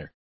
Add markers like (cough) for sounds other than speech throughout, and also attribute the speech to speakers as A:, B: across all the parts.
A: winner.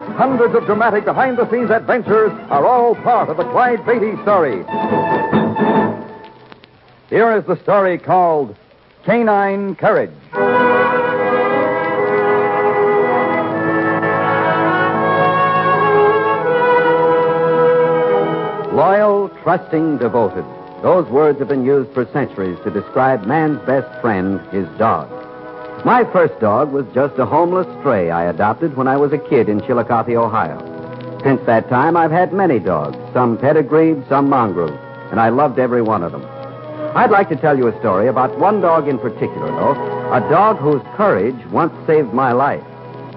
B: Hundreds of dramatic behind the scenes adventures are all part of the Clyde Beatty story. Here is the story called Canine Courage. Loyal, trusting, devoted. Those words have been used for centuries to describe man's best friend, his dog. My first dog was just a homeless stray I adopted when I was a kid in Chillicothe, Ohio. Since that time, I've had many dogs, some pedigreed, some mongrel, and I loved every one of them. I'd like to tell you a story about one dog in particular, though, a dog whose courage once saved my life.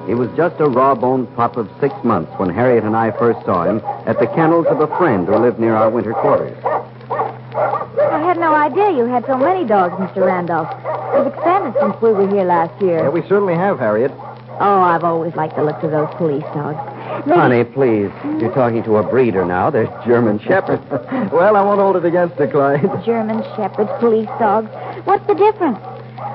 B: He was just a raw-boned pup of six months when Harriet and I first saw him at the kennels of a friend who lived near our winter quarters.
C: I had no idea you had so many dogs, Mr. Randolph. You've expanded since we were here last year.
B: we certainly have, Harriet.
C: Oh, I've always liked the looks of those police dogs. Maybe-
B: Honey, please. You're talking to a breeder now. They're German (laughs) Shepherds. well, I won't hold it against her, Clyde.
C: German shepherds, police dogs. What's the difference?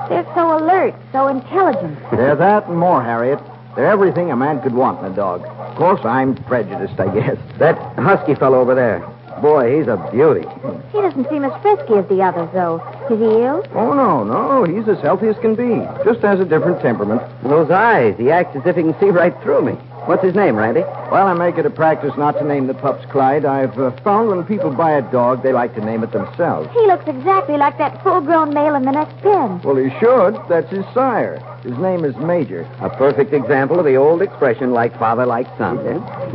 C: They're so alert, so intelligent.
B: They're that and more, Harriet. They're everything a man could want in a dog. Of course, I'm prejudiced, I guess. That husky fellow over there. Boy, he's a beauty.
C: He doesn't seem as frisky as the others, though. Is he ill?
B: Oh, no, no. He's as healthy as can be. Just has a different temperament. Those eyes. He acts as if he can see right through me. What's his name, Randy? Well, I make it a practice not to name the pups Clyde. I've uh, found when people buy a dog, they like to name it themselves.
C: He looks exactly like that full-grown male in the next pen.
B: Well, he should. That's his sire. His name is Major. A perfect example of the old expression, like father, like son.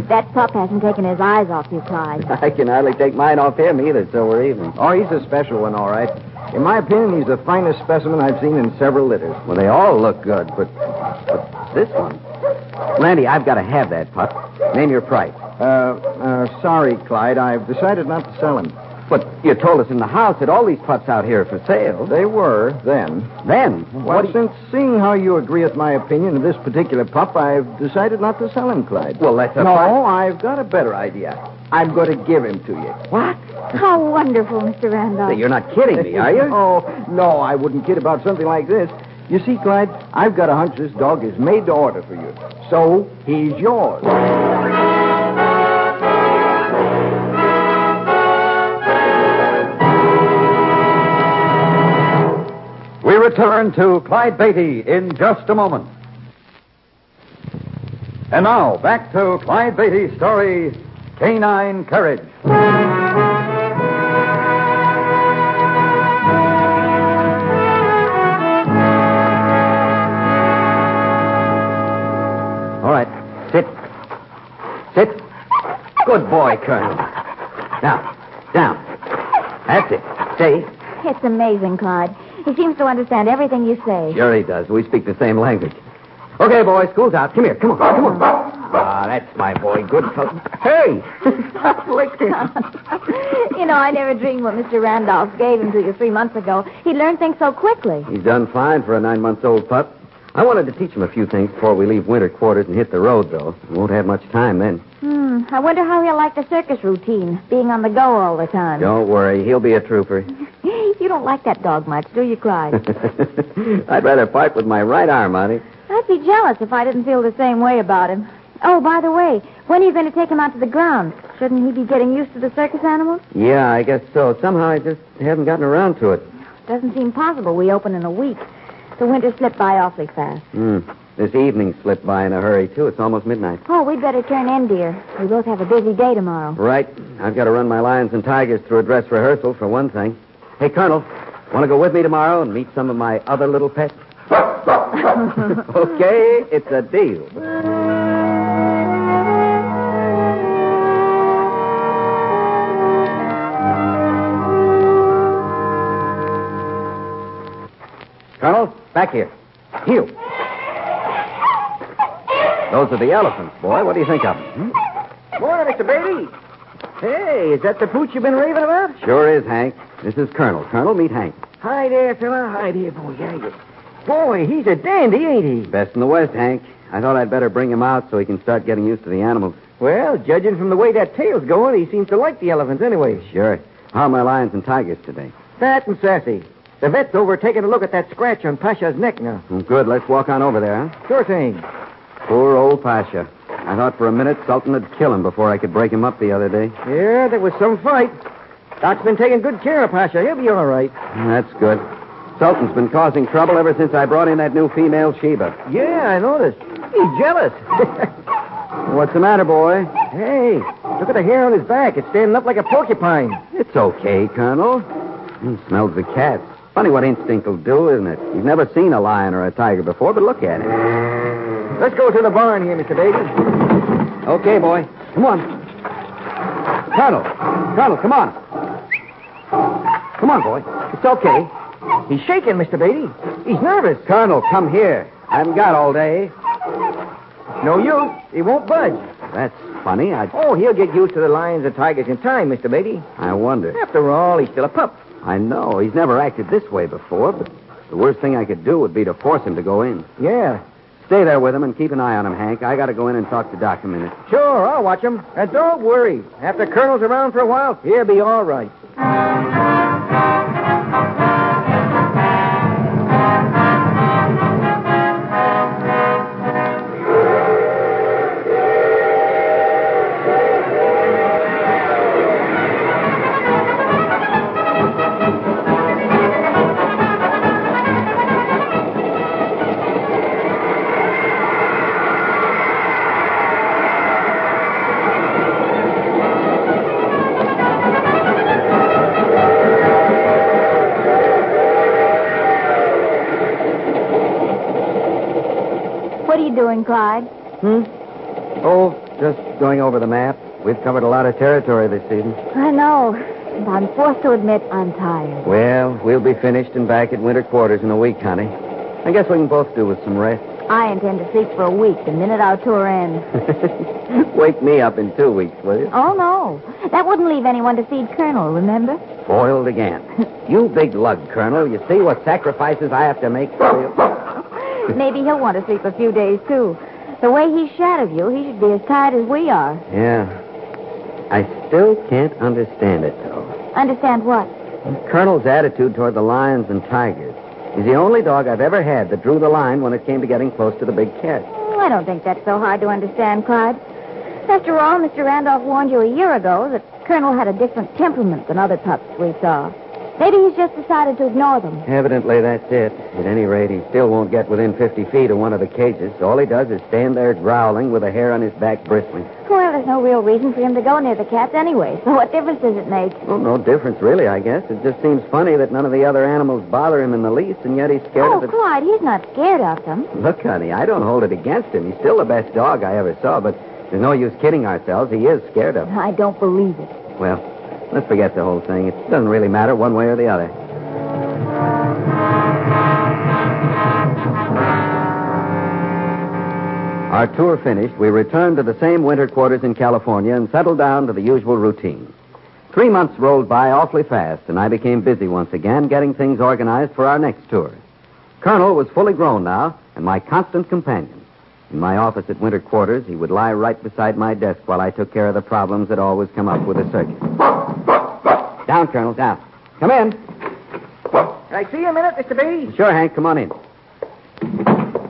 C: That pup hasn't taken his eyes off you, Clyde. (laughs)
B: I can hardly take mine off him either, so we're even. Oh, he's a special one, all right. In my opinion, he's the finest specimen I've seen in several litters. Well, they all look good, but, but this one. Randy, I've got to have that pup. Name your price. Uh, uh, sorry, Clyde. I've decided not to sell him. But you told us in the house that all these pups out here are for sale. They were, then. Then? Well, since seeing how you agree with my opinion of this particular pup, I've decided not to sell him, Clyde. Well, that's a No, I've got a better idea. I'm going to give him to you. What?
C: How wonderful, Mr. Randolph.
B: You're not kidding me, are you? (laughs) oh, no, I wouldn't kid about something like this. You see, Clyde, I've got a hunch this dog is made to order for you. So, he's yours.
D: We return to Clyde Beatty in just a moment. And now, back to Clyde Beatty's story, Canine Courage.
B: All right. Sit. Sit. Good boy, Colonel. Now, down. That's it. Stay.
C: It's amazing, Clyde. He seems to understand everything you say.
B: Sure he does. We speak the same language. Okay, boys, school's out. Come here. Come on. Come on. Ah, that's my boy. Good fellow. Hey! (laughs) Stop licking.
C: you know, I never dreamed what Mr. Randolph gave him to you three months ago. He learned things so quickly.
B: He's done fine for a nine-month-old pup. I wanted to teach him a few things before we leave winter quarters and hit the road, though. We won't have much time then.
C: Hmm. I wonder how he'll like the circus routine, being on the go all the time.
B: Don't worry, he'll be a trooper. (laughs)
C: you don't like that dog much, do you, Clyde? (laughs)
B: I'd rather fight with my right arm, Auntie.
C: I'd be jealous if I didn't feel the same way about him. Oh, by the way, when are you going to take him out to the ground? Shouldn't he be getting used to the circus animals?
B: Yeah, I guess so. Somehow I just haven't gotten around to it.
C: Doesn't seem possible we open in a week. The winter slipped by awfully fast.
B: Hmm. This evening slipped by in a hurry, too. It's almost midnight.
C: Oh, we'd better turn in, dear. We both have a busy day tomorrow.
B: Right. I've got to run my lions and tigers through a dress rehearsal, for one thing. Hey, Colonel, want to go with me tomorrow and meet some of my other little pets? (laughs) okay, it's a deal. Back here. Heel. Those are the elephants, boy. What do you think of them? Hmm?
E: Morning, Mr. Beatty. Hey, is that the pooch you've been raving about?
B: Sure is, Hank. This is Colonel. Colonel, meet Hank.
E: Hi there, fella. Hi there, boy. How you? Boy, he's a dandy, ain't he?
B: Best in the West, Hank. I thought I'd better bring him out so he can start getting used to the animals.
E: Well, judging from the way that tail's going, he seems to like the elephants anyway.
B: Sure. How are my lions and tigers today?
E: Fat and sassy. The vet's over taking a look at that scratch on Pasha's neck now.
B: Good. Let's walk on over there, huh?
E: Sure thing.
B: Poor old Pasha. I thought for a minute Sultan would kill him before I could break him up the other day.
E: Yeah, there was some fight. Doc's been taking good care of Pasha. He'll be all right.
B: That's good. Sultan's been causing trouble ever since I brought in that new female Sheba.
E: Yeah, I noticed. He's jealous. (laughs)
B: What's the matter, boy?
E: hey, look at the hair on his back. It's standing up like a porcupine.
B: It's okay, Colonel. He smells the cats. Funny what instinct will do, isn't it? You've never seen a lion or a tiger before, but look at it.
E: Let's go to the barn here, Mr. Beatty.
B: Okay, boy. Come on. Colonel. Colonel, come on. Come on, boy. It's okay.
E: He's shaking, Mr. Beatty. He's nervous.
B: Colonel, come here. I haven't got all day.
E: No use. He won't budge.
B: That's funny. I,
E: Oh, he'll get used to the lions and tigers in time, Mr. Beatty.
B: I wonder.
E: After all, he's still a pup.
B: I know. He's never acted this way before, but the worst thing I could do would be to force him to go in.
E: Yeah.
B: Stay there with him and keep an eye on him, Hank. I got to go in and talk to Doc a minute.
E: Sure, I'll watch him. And don't worry. After Colonel's around for a while, he'll be all right.
C: What doing, Clyde?
B: Hmm? Oh, just going over the map. We've covered a lot of territory this season.
C: I know. And I'm forced to admit I'm tired.
B: Well, we'll be finished and back at winter quarters in a week, honey. I guess we can both do with some rest.
C: I intend to sleep for a week the minute our tour ends. (laughs)
B: Wake me up in two weeks, will you?
C: Oh, no. That wouldn't leave anyone to feed Colonel, remember?
B: Foiled again. you big lug, Colonel. You see what sacrifices I have to make for you? (laughs)
C: Maybe he'll want to sleep a few days, too. The way he shadowed you, he should be as tired as we are.
B: Yeah. I still can't understand it, though.
C: Understand what?
B: Colonel's attitude toward the lions and tigers. He's the only dog I've ever had that drew the line when it came to getting close to the big cat.
C: Oh, I don't think that's so hard to understand, Clyde. After all, Mr. Randolph warned you a year ago that Colonel had a different temperament than other pups we saw. Maybe he's just decided to ignore them.
B: Evidently, that's it. At any rate, he still won't get within 50 feet of one of the cages. All he does is stand there growling with the hair on his back bristling.
C: Well, there's no real reason for him to go near the cats anyway, so (laughs) what difference does it make?
B: Well, no difference, really, I guess. It just seems funny that none of the other animals bother him in the least, and yet he's scared
C: Oh,
B: of the...
C: Clyde, he's not scared of them.
B: Look, honey, I don't hold it against him. He's still the best dog I ever saw, but there's no use kidding ourselves. He is scared of them.
C: I don't believe it.
B: Well, let's forget the whole thing. It doesn't really matter one way or the other. Our tour finished, we returned to the same winter quarters in California and settled down to the usual routine. Three months rolled by awfully fast, and I became busy once again getting things organized for our next tour. Colonel was fully grown now, and my constant companion. In my office at winter quarters, he would lie right beside my desk while I took care of the problems that always come up with a circus. Down, Colonel, down. Come in.
E: Can I see you a minute, Mr. B?
B: Sure, Hank, come on in.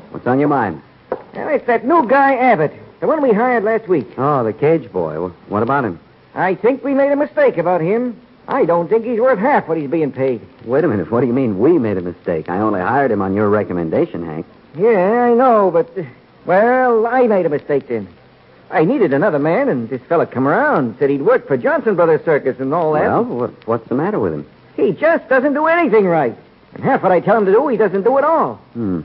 B: What's on your mind?
E: Well, it's that new guy, Abbott. The one we hired last week.
B: Oh, the cage boy. What about him?
E: I think we made a mistake about him. I don't think he's worth half what he's being paid.
B: Wait a minute. What do you mean we made a mistake? I only hired him on your recommendation, Hank.
E: Yeah, I know, but. uh, Well, I made a mistake then. I needed another man, and this fella come around, said he'd worked for Johnson Brothers Circus and all that.
B: Well, what, what's the matter with him?
E: He just doesn't do anything right. And half what I tell him to do, he doesn't do at all.
B: Hmm.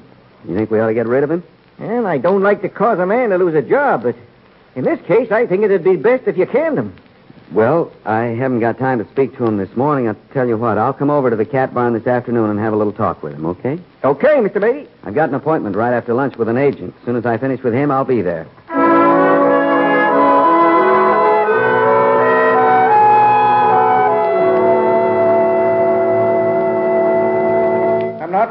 B: You think we ought to get rid of him?
E: And I don't like to cause a man to lose a job, but in this case, I think it'd be best if you canned him.
B: Well, I haven't got time to speak to him this morning. I'll tell you what, I'll come over to the cat barn this afternoon and have a little talk with him, okay?
E: Okay, Mr. Beatty.
B: I've got an appointment right after lunch with an agent. As soon as I finish with him, I'll be there.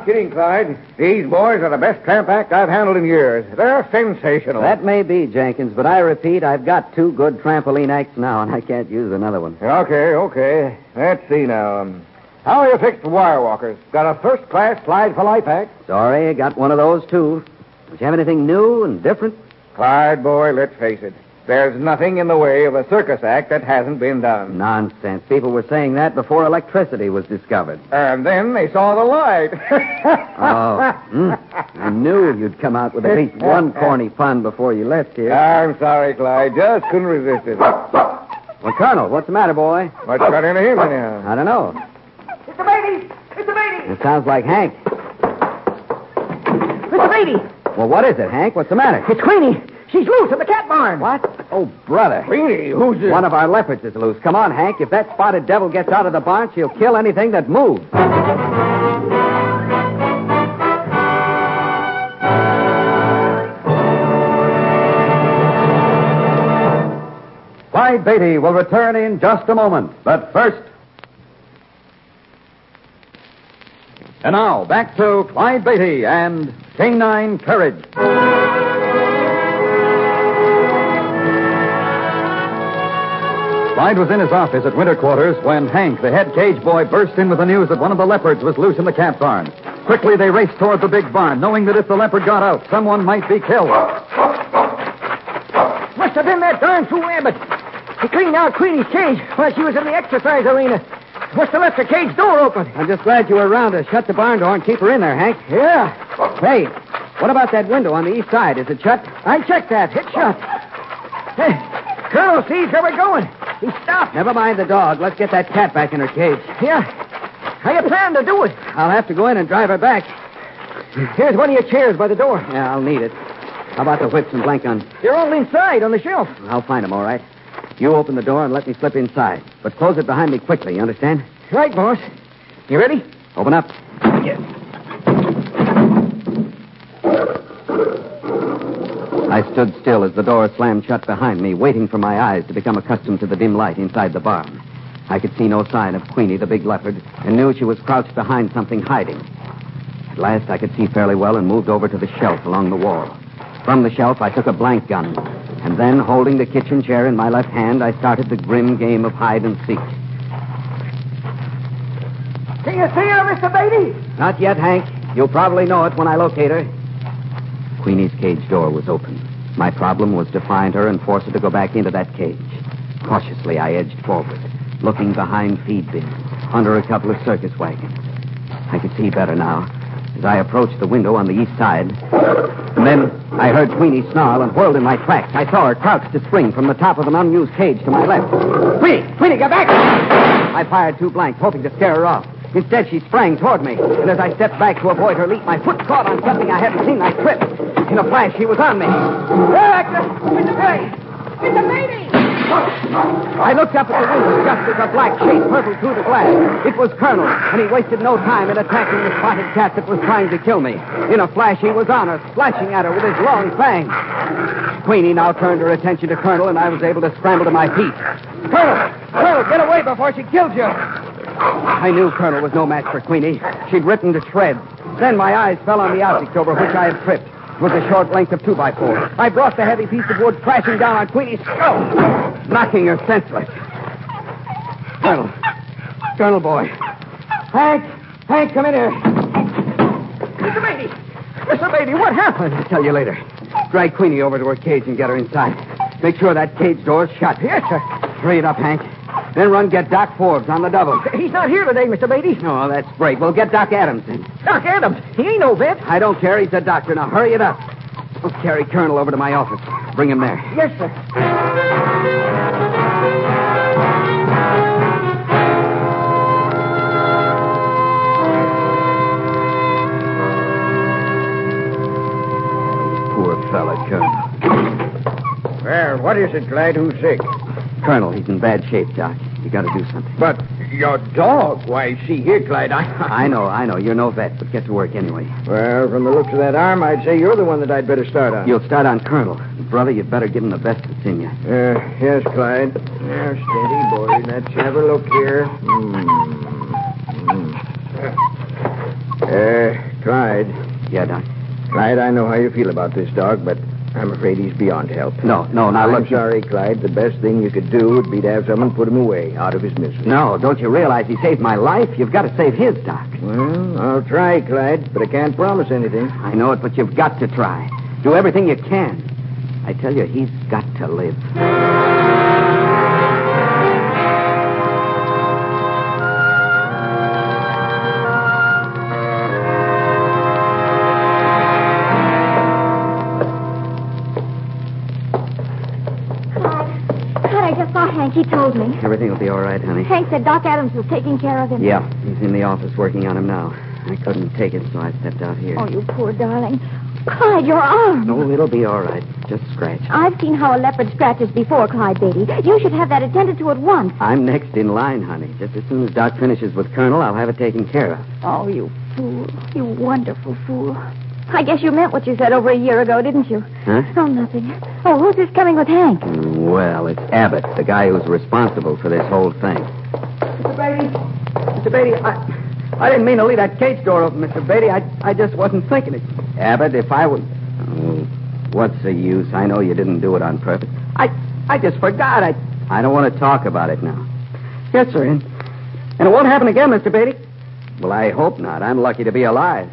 D: Not kidding, Clyde. These boys are the best tramp act I've handled in years. They're sensational.
B: That may be, Jenkins, but I repeat, I've got two good trampoline acts now, and I can't use another one.
D: Okay, okay. Let's see now. Um, how are you fixed for wire walkers? Got a first class slide for life act?
B: Sorry, I got one of those, too. Don't you have anything new and different?
D: Clyde, boy, let's face it. There's nothing in the way of a circus act that hasn't been done.
B: Nonsense. People were saying that before electricity was discovered.
D: And then they saw the light. (laughs)
B: Oh, hmm. I knew you'd come out with at least one corny pun before you left here.
D: I'm sorry, Clyde. Just couldn't resist it.
B: Well, Colonel, what's the matter, boy?
D: What's got into him anyhow?
B: I don't know.
E: Mr. Beatty! Mr. Beatty!
B: It sounds like Hank.
E: It's Mr. Beatty!
B: Well, what is it, Hank? What's the matter?
E: It's Queenie. She's loose in the cat barn.
B: What? Oh, brother.
D: Queenie, who's this?
B: One of our leopards is loose. Come on, Hank. If that spotted devil gets out of the barn, she'll kill anything that moves.
F: Clyde Beatty will return in just a moment. But first. And now, back to Clyde Beatty and Canine Courage. Clyde was in his office at winter quarters when Hank, the head cage boy, burst in with the news that one of the leopards was loose in the cat barn. Quickly, they raced toward the big barn, knowing that if the leopard got out, someone might be killed.
E: Must have been that darn fool Abbott. He cleaned out Queenie's cage while she was in the exercise arena. Must have left the cage door open.
B: I'm just glad you were around to shut the barn door and keep her in there, Hank.
E: Yeah.
B: Hey, what about that window on the east side? Is it shut?
E: I checked that. It's shut. Hey, Colonel sees where we're going. He stopped.
B: Never mind the dog. Let's get that cat back in her cage.
E: Yeah. How you plan to do it?
B: I'll have to go in and drive her back.
E: Here's one of your chairs by the door.
B: Yeah, I'll need it. How about the whips and blank guns?
E: They're all inside on the shelf.
B: I'll find them, all right. You open the door and let me slip inside. But close it behind me quickly, you understand?
E: Right, boss. You ready?
B: Open up. I stood still as the door slammed shut behind me, waiting for my eyes to become accustomed to the dim light inside the barn. I could see no sign of Queenie, the big leopard, and knew she was crouched behind something hiding. At last, I could see fairly well and moved over to the shelf along the wall. From the shelf, I took a blank gun, and then, holding the kitchen chair in my left hand, I started the grim game of hide and seek.
E: Can you see her, Mr. Beatty?
B: Not yet, Hank. You'll probably know it when I locate her. Queenie's cage door was open. My problem was to find her and force her to go back into that cage. Cautiously, I edged forward, looking behind feed bins, under a couple of circus wagons. I could see better now as I approached the window on the east side. And then I heard Queenie snarl and whirled in my tracks. I saw her crouch to spring from the top of an unused cage to my left. Queenie! Queenie, get back! I fired two blanks, hoping to scare her off. Instead, she sprang toward me, and as I stepped back to avoid her leap, my foot caught on something I hadn't seen. I tripped. In a flash, she was on me.
E: Mr. Beatty! Mr. Beatty!
B: I looked up at the window just as a black shape hurtled through the glass. It was Colonel, and he wasted no time in attacking the spotted cat that was trying to kill me. In a flash, he was on her, slashing at her with his long fangs. Queenie now turned her attention to Colonel, and I was able to scramble to my feet. Colonel! Colonel, get away before she kills you! I knew Colonel was no match for Queenie. She'd him to shreds. Then my eyes fell on the object over which I had tripped. It was a short length of two by four. I brought the heavy piece of wood crashing down on Queenie's skull, knocking her senseless. Colonel. Colonel boy. Hank! Hank, come in here. Mr. Beatty! Mr. Beatty, what happened? I'll tell you later. Drag Queenie over to her cage and get her inside. Make sure that cage door's shut. Yes, sir. Hurry it up, Hank. Then run get Doc Forbes on the double. (laughs)
E: He's not here today, Mr. Beatty.
B: Oh, that's great. We'll get Doc Adams in.
E: Doc Adams. He ain't no vet.
B: I don't care. He's a doctor. Now hurry it up. We'll carry Colonel over to my office. Bring him there.
E: Yes, sir.
B: Poor fella, Colonel.
D: Well, what is it, Clyde? Who's sick?
B: Colonel, he's in bad shape, Doc. You got to do something.
D: But your dog. Why, see here, Clyde. I... (laughs)
B: I know, I know. You're no vet, but get to work anyway.
D: Well, from the looks of that arm, I'd say you're the one that I'd better start on.
B: You'll start on Colonel. Brother, you'd better give him the best that's in you.
D: Uh, yes, Clyde. Now, steady, boy. Let's have a look here. Hmm. Hmm. Uh, Clyde.
B: Yeah, Doc.
D: Clyde, I know how you feel about this dog, but I'm afraid he's beyond help.
B: No, no, now
D: I'm
B: look.
D: sorry, Clyde. The best thing you could do would be to have someone put him away, out of his misery.
B: No, don't you realize he saved my life? You've got to save his, Doc.
D: Well, I'll try, Clyde, but I can't promise anything.
B: I know it, but you've got to try. Do everything you can. I tell you, he's got to live.
C: He told me.
B: Everything will be all right, honey.
C: Hank said Doc Adams was taking care of him.
B: Yeah, he's in the office working on him now. I couldn't take it, so I stepped out here.
C: Oh, you poor darling. Clyde, your arm.
B: No, it'll be all right. Just scratch.
C: I've seen how a leopard scratches before, Clyde Beatty. You should have that attended to at once.
B: I'm next in line, honey. Just as soon as Doc finishes with Colonel, I'll have it taken care of.
C: Oh, you fool. You wonderful fool. I guess you meant what you said over a year ago, didn't you?
B: Huh?
C: Oh, nothing. Oh, who's this coming with Hank?
B: Well, it's Abbott, the guy who's responsible for this whole thing.
E: Mr. Beatty. Mr. Beatty, I, I didn't mean to leave that cage door open, Mr. Beatty. I, I just wasn't thinking it.
B: Abbott, if I would. Oh, what's the use? I know you didn't do it on purpose.
E: I, I just forgot. I,
B: I don't want to talk about it now.
E: yes, sir. And, and it won't happen again, Mr. Beatty.
B: Well, I hope not. I'm lucky to be alive.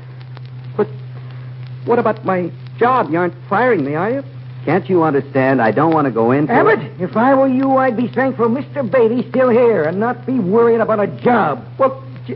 E: But what about my job? You aren't firing me, are you?
B: Can't you understand? I don't want to go into
E: Abbott,
B: it.
E: if I were you, I'd be thankful Mr. Beatty's still here and not be worrying about a job. Well, j-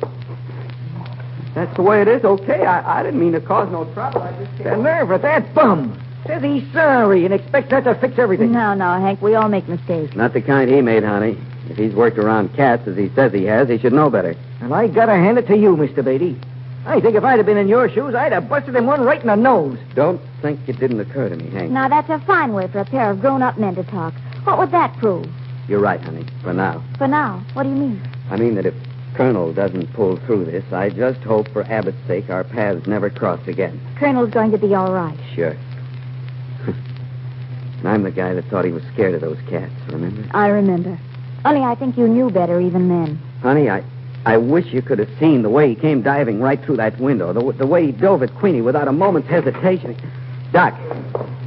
E: that's the way it is. Okay, I, I didn't mean to cause no trouble. I just the nerve of that bum. Says he's sorry and expects that to fix everything.
C: No, no, Hank. We all make mistakes.
B: Not the kind he made, honey. If he's worked around cats as he says he has, he should know better.
E: And I gotta hand it to you, Mr. Beatty. I think if I'd have been in your shoes, I'd have busted him one right in the nose.
B: Don't think it didn't occur to me, Hank.
C: Now, that's a fine way for a pair of grown-up men to talk. What would that prove?
B: You're right, honey, for now.
C: For now, what do you mean?
B: I mean that if Colonel doesn't pull through this, I just hope for Abbott's sake our paths never cross again.
C: Colonel's going to be all right.
B: Sure. (laughs) and I'm the guy that thought he was scared of those cats, remember?
C: I remember. Only I think you knew better even then.
B: Honey, I, I wish you could have seen the way he came diving right through that window, the, the way he dove at Queenie without a moment's hesitation. Doc,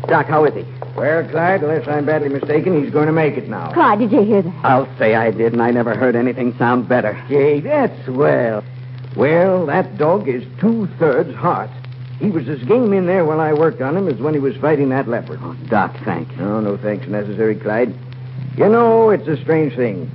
B: Doc, how is he?
D: Well, Clyde, unless I'm badly mistaken, he's going to make it now.
C: Clyde, did you hear that?
B: I'll say I did, and I never heard anything sound better.
D: Gee, that's swell. Well, that dog is two-thirds heart. He was as game in there while I worked on him as when he was fighting that leopard.
B: Oh, Doc, thank you.
D: No, no thanks necessary, Clyde. You know, it's a strange thing.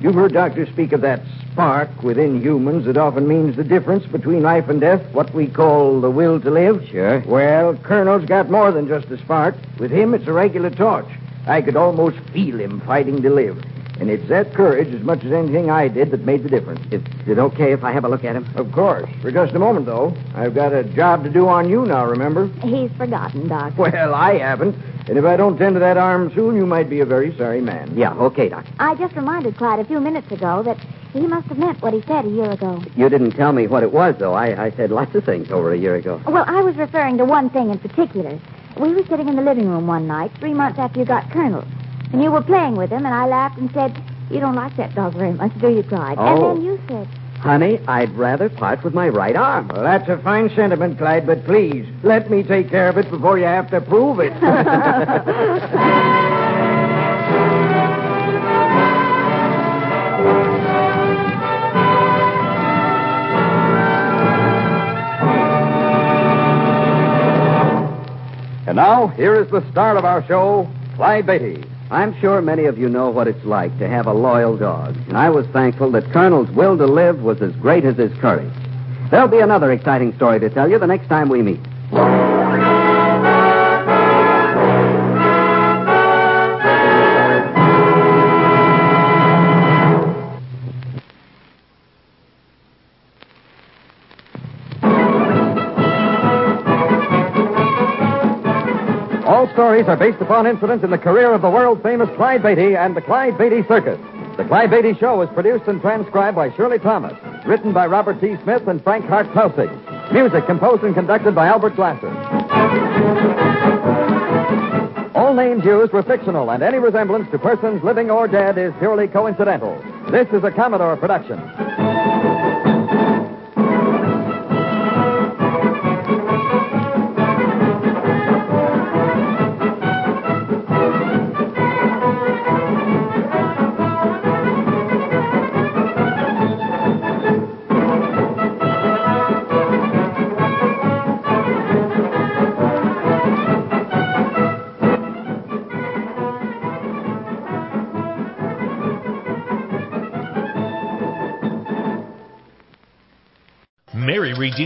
D: You've heard doctors speak of that spark within humans that often means the difference between life and death, what we call the will to live.
B: Sure.
D: Well, Colonel's got more than just a spark. With him, it's a regular torch. I could almost feel him fighting to live. And it's that courage, as much as anything I did, that made the difference.
B: Is it okay if I have a look at him?
D: Of course. For just a moment, though. I've got a job to do on you now, remember?
C: He's forgotten, Doc.
D: Well, I haven't. And if I don't tend to that arm soon, you might be a very sorry man.
B: Yeah, okay, Doc.
C: I just reminded Clyde a few minutes ago that he must have meant what he said a year ago.
B: You didn't tell me what it was, though. I, I said lots of things over a year ago.
C: Well, I was referring to one thing in particular. We were sitting in the living room one night, three months after you got Colonel. And you were playing with him, and I laughed and said, You don't like that dog very much, do you, Clyde?
B: Oh.
C: And then you said,
B: Honey, I'd rather part with my right arm.
D: Well, that's a fine sentiment, Clyde, but please, let me take care of it before you have to prove it. (laughs)
F: And now, here is the star of our show, Clyde Beatty.
B: I'm sure many of you know what it's like to have a loyal dog, and I was thankful that Colonel's will to live was as great as his courage. There'll be another exciting story to tell you the next time we meet.
F: Stories are based upon incidents in the career of the world famous Clyde Beatty and the Clyde Beatty Circus. The Clyde Beatty Show is produced and transcribed by Shirley Thomas, written by Robert T. Smith and Frank Hart Pelzig. Music composed and conducted by Albert Glasser. All names used were fictional, and any resemblance to persons living or dead is purely coincidental. This is a Commodore production.